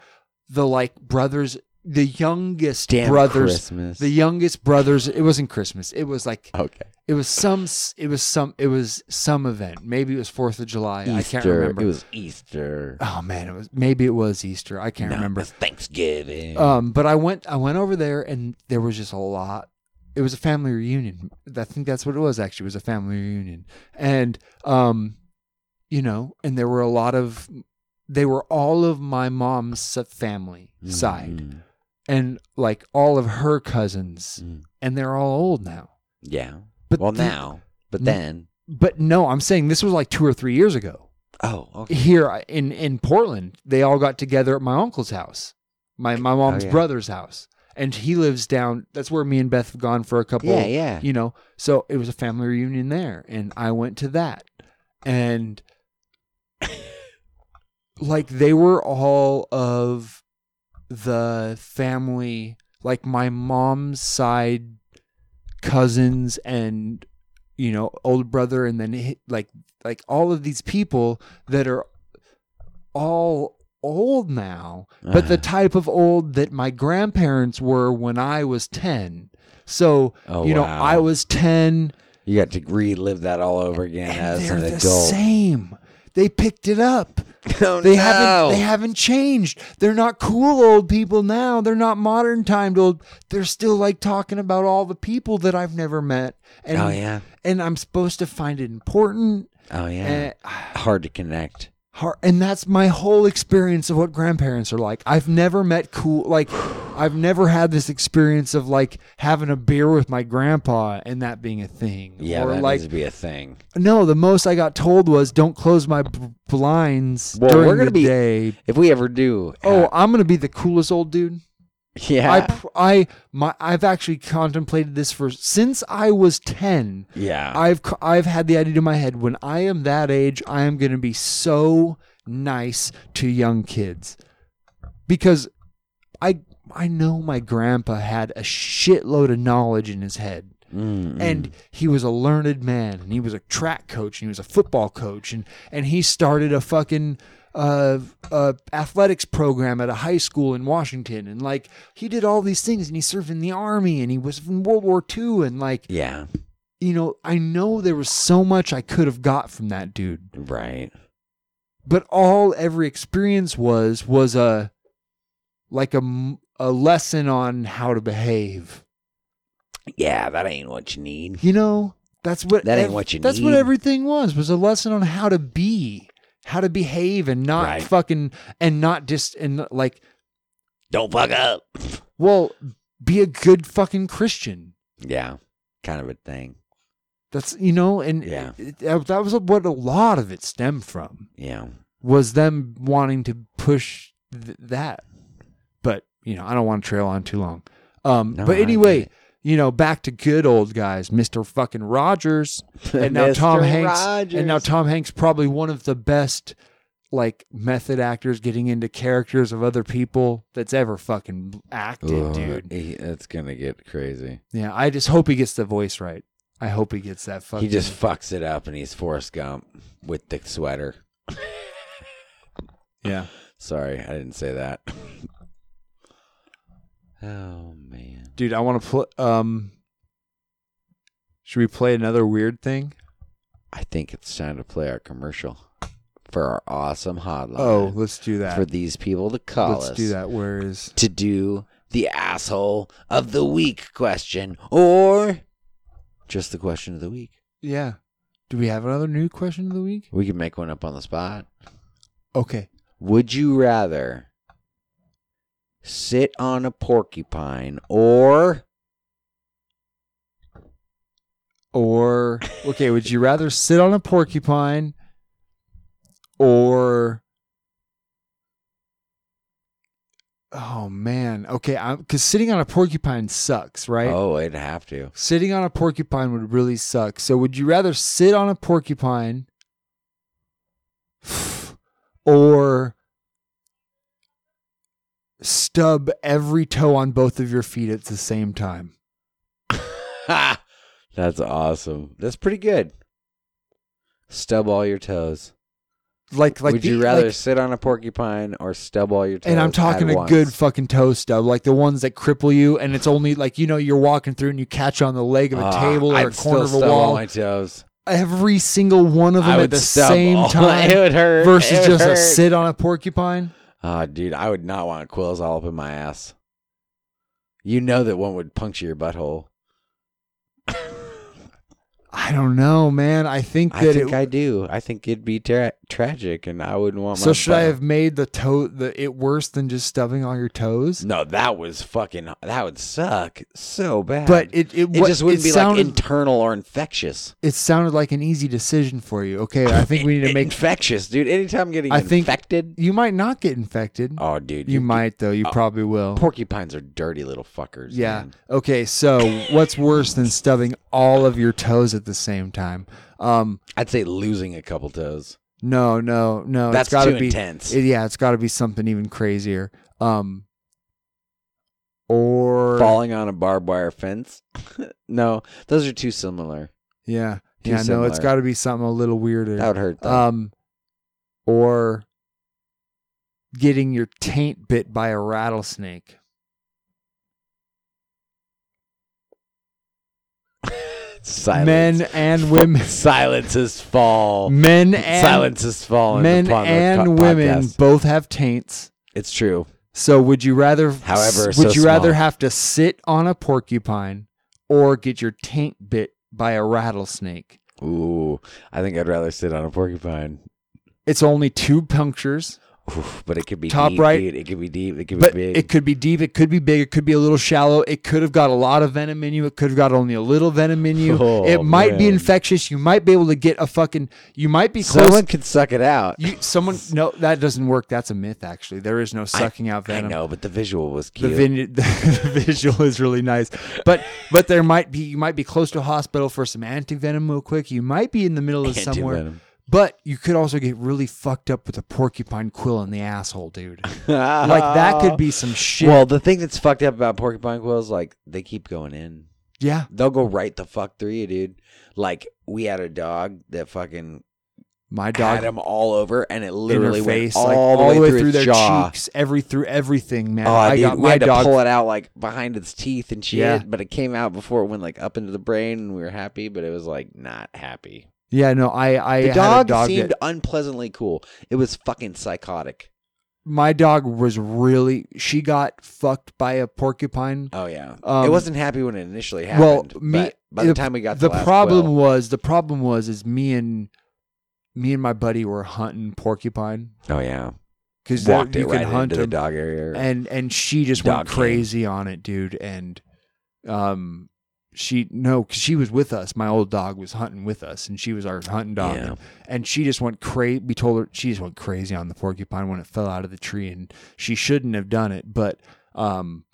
the like brothers, the youngest Damn brothers, Christmas. the youngest brothers. It wasn't Christmas. It was like okay. it was some. It was some. It was some event. Maybe it was Fourth of July. I can't remember. It was Easter. oh man, it was maybe it was Easter. I can't No, remember. It was Thanksgiving. Um, but I went I went over there and there was just a lot. It was a family reunion. I think that's what it was actually. It was a family reunion. And um, you know, and there were a lot of they were all of my mom's family side Mm, and like all of her cousins mm. and they're all old now. Yeah. But well, the- now. But then. But no, I'm saying this was like 2 or 3 years ago. Oh, okay. Here in in Portland, they all got together at my uncle's house. My my mom's Oh, yeah. brother's house. and he lives down. That's where me and Beth have gone for a couple. Yeah, yeah. You know, so it was a family reunion there, and I went to that, and like they were all of the family, like my mom's side cousins and you know older brother and then like like all of these people that are all old now but the uh-huh. type of old that my grandparents were when I was 10 so Oh, you know wow. I was 10 You got to relive that all over again and as they're an the adult. same they picked it up Oh, they no. haven't they haven't changed. They're not cool old people now. They're not modern timed old. They're still like talking about all the people that I've never met. And Oh, yeah. and I'm supposed to find it important. Oh yeah. And, Hard to connect. Hard, and that's my whole experience of what grandparents are like. I've never met cool like I've never had this experience of like having a beer with my grandpa and that being a thing. Yeah, or that like needs to be a thing. no, the most I got told was don't close my b- blinds Well, during we're gonna the be- day. If we ever do, Oh, I'm gonna be the coolest old dude. yeah, I, I my I've actually contemplated this for since I was 10. yeah, I've I've had the idea in my head when I am that age, I am going to be so nice to young kids. Because I I know my grandpa had a shitload of knowledge in his head. Mm, And he was a learned man, and he was a track coach, and he was a football coach, and and he started a fucking uh, uh, athletics program at a high school in Washington, and like he did all these things, and he served in the army, and he was in World War II, and like yeah, you know, I know there was so much I could have got from that dude, right. but all every experience was was a like a a lesson on how to behave. Yeah, that ain't what you need. You know, that's what That ain't what you That's what everything was was a lesson on how to be, how to behave, and not Right. fucking and not just and like Don't fuck up. well, be a good fucking Christian. Yeah, kind of a thing. That's you know, and Yeah. it- it- that was what a lot of it stemmed from Yeah, was them wanting to push th- that. But you know, I don't want to trail on too long. Um, No, but anyway. You know, back to good old guys, Mister fucking Rogers, and now Tom Mr. Hanks, and now Tom Hanks probably one of the best like method actors getting into characters of other people that's ever fucking acted, oh, Ugh, dude. he- that's gonna get crazy. Yeah, I just hope he gets the voice right. I hope he gets that fucking. He just fucks it up, and he's Forrest Gump with the sweater. yeah. Sorry, I didn't say that. Oh man. Dude, I want to play. Um, should we play another weird thing? I think it's time to play our commercial for our awesome hotline. Oh, let's do that. for these people to call let's us do that. Where is? to do the asshole of the week question or just the question of the week. Yeah. Do we have another new question of the week? We can make one up on the spot. Okay. Would you rather sit on a porcupine or Or okay, would you rather sit on a porcupine or Oh man. Okay, I'm cuz sitting on a porcupine sucks, right? oh, it'd have to. Sitting on a porcupine would really suck. So would you rather sit on a porcupine or stub every toe on both of your feet at the same time? That's awesome. That's pretty good. Stub all your toes. Like like Would the- you rather like- sit on a porcupine or stub all your toes? and I'm talking a once? good fucking toe stub, like the ones that cripple you, and it's only like you know you're walking through and you catch on the leg of a Ah, table or I'd a corner of a wall. my toes. Every single one of them at the same all- time It would hurt. versus would just a sit on a porcupine. Ah, dude, I would not want quills all up in my ass. You know that one would puncture your butthole. I don't know, man. I think that I think it, I do. I think it'd be tra- tragic, and I wouldn't want. So should I have made the toe the it worse than just stubbing all your toes? No, that was fucking. That would suck so bad. But it it, it just wouldn't it be sounded, like internal or infectious. it sounded like an easy decision for you. Okay, I think we need to make. infectious, dude. Anytime I'm getting I think infected. you might not get infected. Oh, dude, you might though. You oh, probably will. Porcupines are dirty little fuckers. Yeah. man. Okay. So what's worse than stubbing all of your toes at the same time? Um. I'd say losing a couple toes. No. No. No. That's it's gotta too be, intense. it- yeah. It's got to be something even crazier. Um. Or Falling on a barbed wire fence. no, those are too similar. yeah. Too Yeah. No. It's similar. got to be something a little weirder. That would hurt. Though. um, or getting your taint bit by a rattlesnake. Silence. Men and women, Silences fall. men and Silences fall. men upon the and co- women podcast. both have taints. It's true. So would you rather? However, would so you rather have to sit on a porcupine or get your taint bit by a rattlesnake? Ooh, I think I'd rather sit on a porcupine. It's only two punctures, Oof, but it could be Top deep, right. dude. It could be deep. It could but be big. it could be deep. It could be big. It could be a little shallow. It could have got a lot of venom in you. It could have got only a little venom in you. Oh, it might be infectious. You might be able to get a fucking. You might be close. Someone could suck it out. You someone no that doesn't work. That's a myth. Actually, there is no sucking out venom. I know, but the visual was The, cute. vin- the visual is really nice, but but there might be you might be close to a hospital for some anti venom real quick. You might be in the middle of somewhere, Anti-venom. But you could also get really fucked up with a porcupine quill in the asshole, dude. like that could be some shit. Well, the thing that's fucked up about porcupine quills, like they keep going in. yeah, They'll go right the fuck through you, dude. Like we had a dog that fucking my had dog him all over, and it literally her went all, like, the way, through, through their jaw. cheeks, every through everything, man. Oh, I dude, got we my had to dog. pull it out like behind its teeth and shit, Yeah. but it came out before it went like up into the brain, and we were happy, but it was like not happy. Yeah, no, I I The had dog, a dog seemed that, unpleasantly cool. It was fucking psychotic. my dog was really she got fucked by a porcupine. Oh yeah, Um, it wasn't happy when it initially happened. well, me but by the, time we got the the problem quill- was the problem was is me and me and my buddy were hunting porcupine oh yeah, because walked you it can right hunt into the them, dog area. and and she just went crazy on it, dude. And um, she no, because she was with us. My old dog was hunting with us, and she was our hunting dog. Yeah. And, and she just went crazy. We told her she just went crazy on the porcupine when it fell out of the tree, and she shouldn't have done it, but um.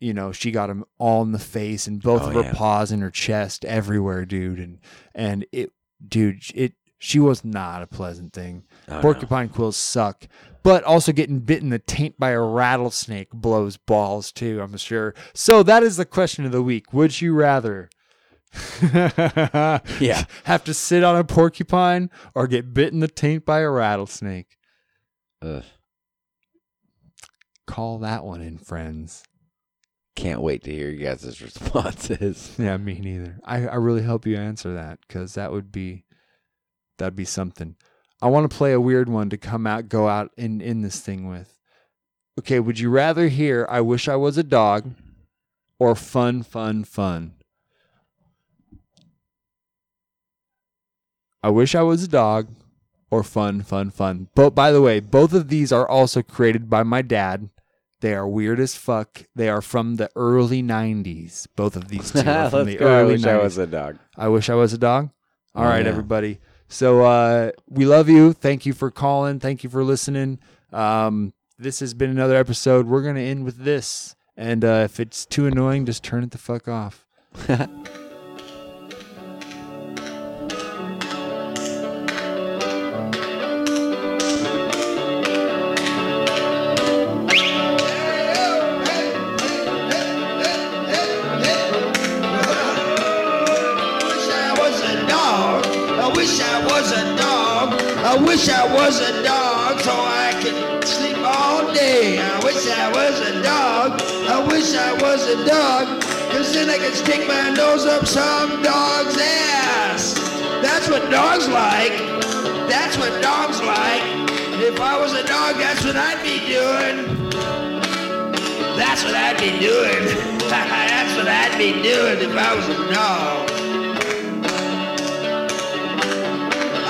You know, she got him all in the face and both Oh, of her yeah. paws and her chest everywhere, dude. And and it, dude, it she was not a pleasant thing. Oh, no. Porcupine quills suck. But also getting bitten in the taint by a rattlesnake blows balls too, I'm sure. So that is the question of the week. Would you rather Yeah. have to sit on a porcupine or get bitten in the taint by a rattlesnake? Ugh. Call that one in, friends. Can't wait to hear you guys' responses. Yeah, me neither. I, I really hope you answer that because that would be that'd be something. I want to play a weird one to come out, go out in in this thing with. Okay, would you rather hear "I wish I was a dog" or "Fun, fun, fun"? I wish I was a dog or "Fun, fun, fun." But by the way, both of these are also created by my dad. They are weird as fuck. They are from the early '90s. Both of these two are from the go. I wish 90s. I was a dog. I wish I was a dog. Oh, All Oh, right, yeah. everybody. So uh, we love you. Thank you for calling. Thank you for listening. Um, this has been another episode. We're gonna end with this, and uh, if it's too annoying, just turn it the fuck off. I wish I was a dog so I could sleep all day. I wish I was a dog. I wish I was a dog. Cause then I could stick my nose up some dog's ass. That's what dogs like. That's what dogs like. If I was a dog, that's what I'd be doing. That's what I'd be doing. that's what I'd be doing if I was a dog.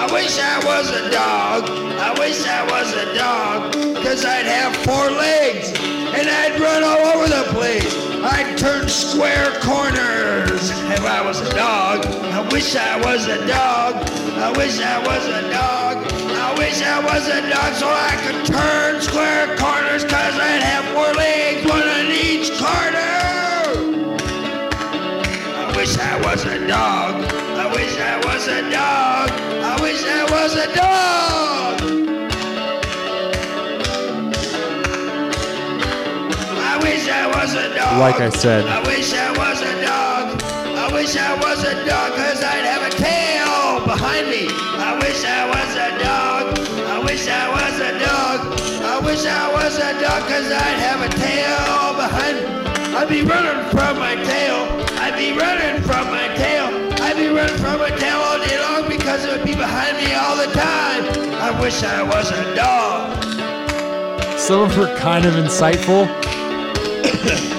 I wish I was a dog. I wish I was a dog. Cause I'd have four legs and I'd run all over the place. I'd turn square corners if I was a dog. I wish I was a dog. I wish I was a dog. I wish I was a dog so I could turn square corners cause I'd have four legs, I was a dog. I wish I was a dog. I wish I was a dog. I wish I was a dog. Like I said. I wish I was a dog. I wish I was a dog because I'd have a tail behind me. I wish I was a dog. I wish I was a dog. I wish I was a dog because I'd have a tail behind me. I'd be running from my tail. Be running from my tail. I'd be running from my tail all day long because it would be behind me all the time. I wish I was a dog. Some of were kind of insightful.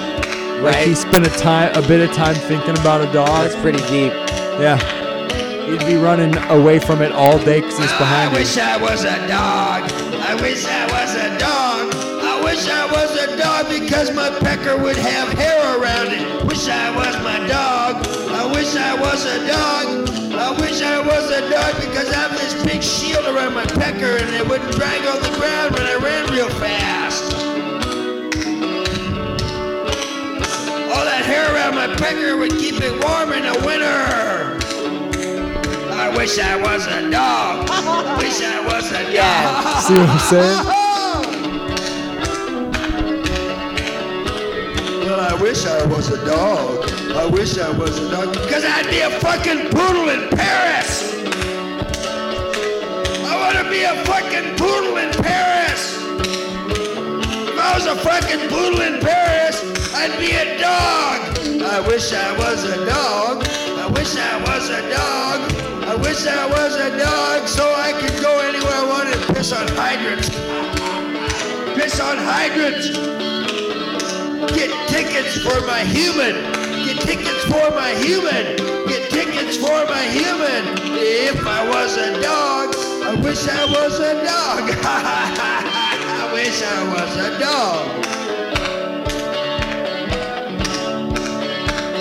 Like he spent a time, a bit of time thinking about a dog. That's pretty deep. Yeah, he'd be running away from it all day because it's behind him. I wish I was a dog. I wish I was a dog. I wish I was a dog because my pecker would have hair around it. Wish I was my dog. I wish I was a dog. I wish I was a dog because I have this big shield around my pecker and it wouldn't drag on the ground when I ran real fast. All that hair around my pecker would keep it warm in the winter. I wish I was a dog. wish I was a dog. See what I'm saying? wish I was a dog. I wish I was a dog. Because I'd be a fucking poodle in Paris. I want to be a fucking poodle in Paris. If I was a fucking poodle in Paris, I'd be a dog. I wish I was a dog. I wish I was a dog. I wish I was a dog so I could go anywhere I wanted piss on hydrants. Piss on hydrants. Get tickets for my human. Get tickets for my human. Get tickets for my human. If I was a dog, I wish I was a dog. I wish I was a dog.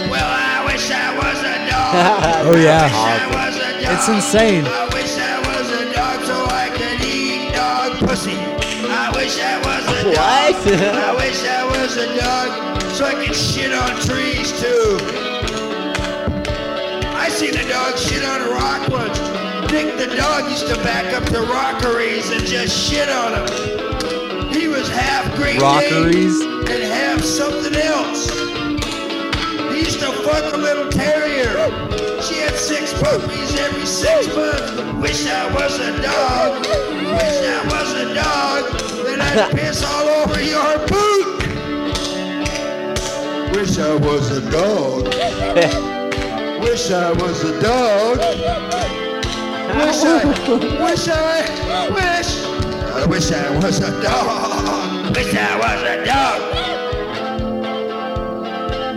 Well, I wish I was a dog. Oh yeah, I was a dog. It's insane. I wish I was a dog so I could eat dog pussy. I wish I was dog. I wish I was a dog so I could shit on trees too. I seen a dog shit on a rock once. Dick the dog used to back up the rockeries and just shit on them. He was half Great Rockeries? And half something else. He used to fuck a little terrier. She had six puppies every six months. Wish I was a dog. Wish I was a dog. Then I'd piss all over your boot. Wish I was a dog. Wish I was a dog. Wish I, wish I, wish. I wish I was a dog. Wish I was a dog.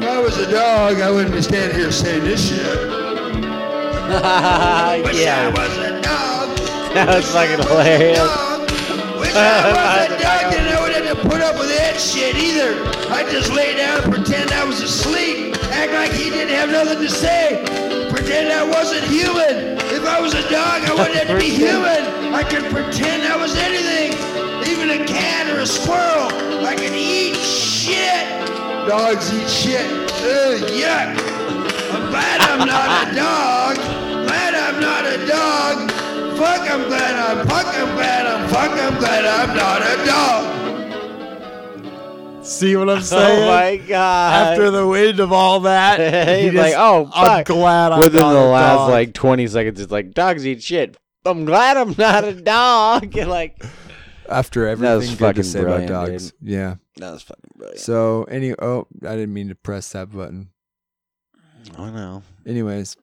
If I was a dog, I wouldn't be standing here saying this shit. Wish I yeah. was a dog. That was fucking hilarious. Wish I was a dog, then I wouldn't have to put up with that shit either. I'd just lay down and pretend I was asleep, act like he didn't have nothing to say, pretend I wasn't human. If I was a dog, I wouldn't have to be human. I could pretend I was anything, even a cat or a squirrel. I could eat shit. Dogs eat shit. Ugh, yuck. I'm glad I'm not a dog. Glad I'm not a dog. Fuck, I'm glad I'm fuck, I'm glad I'm fuck, I'm glad I'm not a dog. see what I'm oh saying? Oh my god. After the wind of all that, he He's like, just- oh, I'm glad I'm Within not the a last dog. like 20 seconds, it's like dogs eat shit. I'm glad I'm not a dog. And like After That was everything good to fucking say brilliant, about dogs, dude. yeah. that was fucking brilliant. So any, oh, I didn't mean to press that button. I know. Anyways,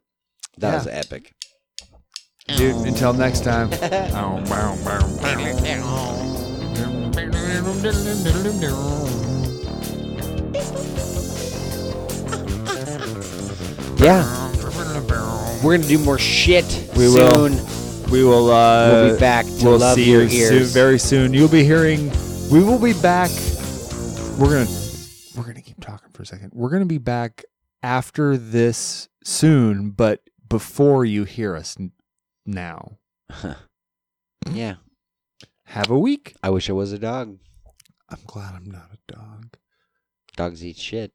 That Yeah. was epic. dude. Until next time. Yeah. We're gonna do more shit We will. soon. We will. Uh, We'll be back to we'll love see your you soon, ears. very soon. You'll be hearing. We will be back. We're gonna. We're gonna keep talking for a second. We're gonna be back after this soon, but before you hear us n- now. Yeah. Have a week. I wish I was a dog. I'm glad I'm not a dog. Dogs eat shit.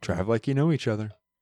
Drive like you know each other.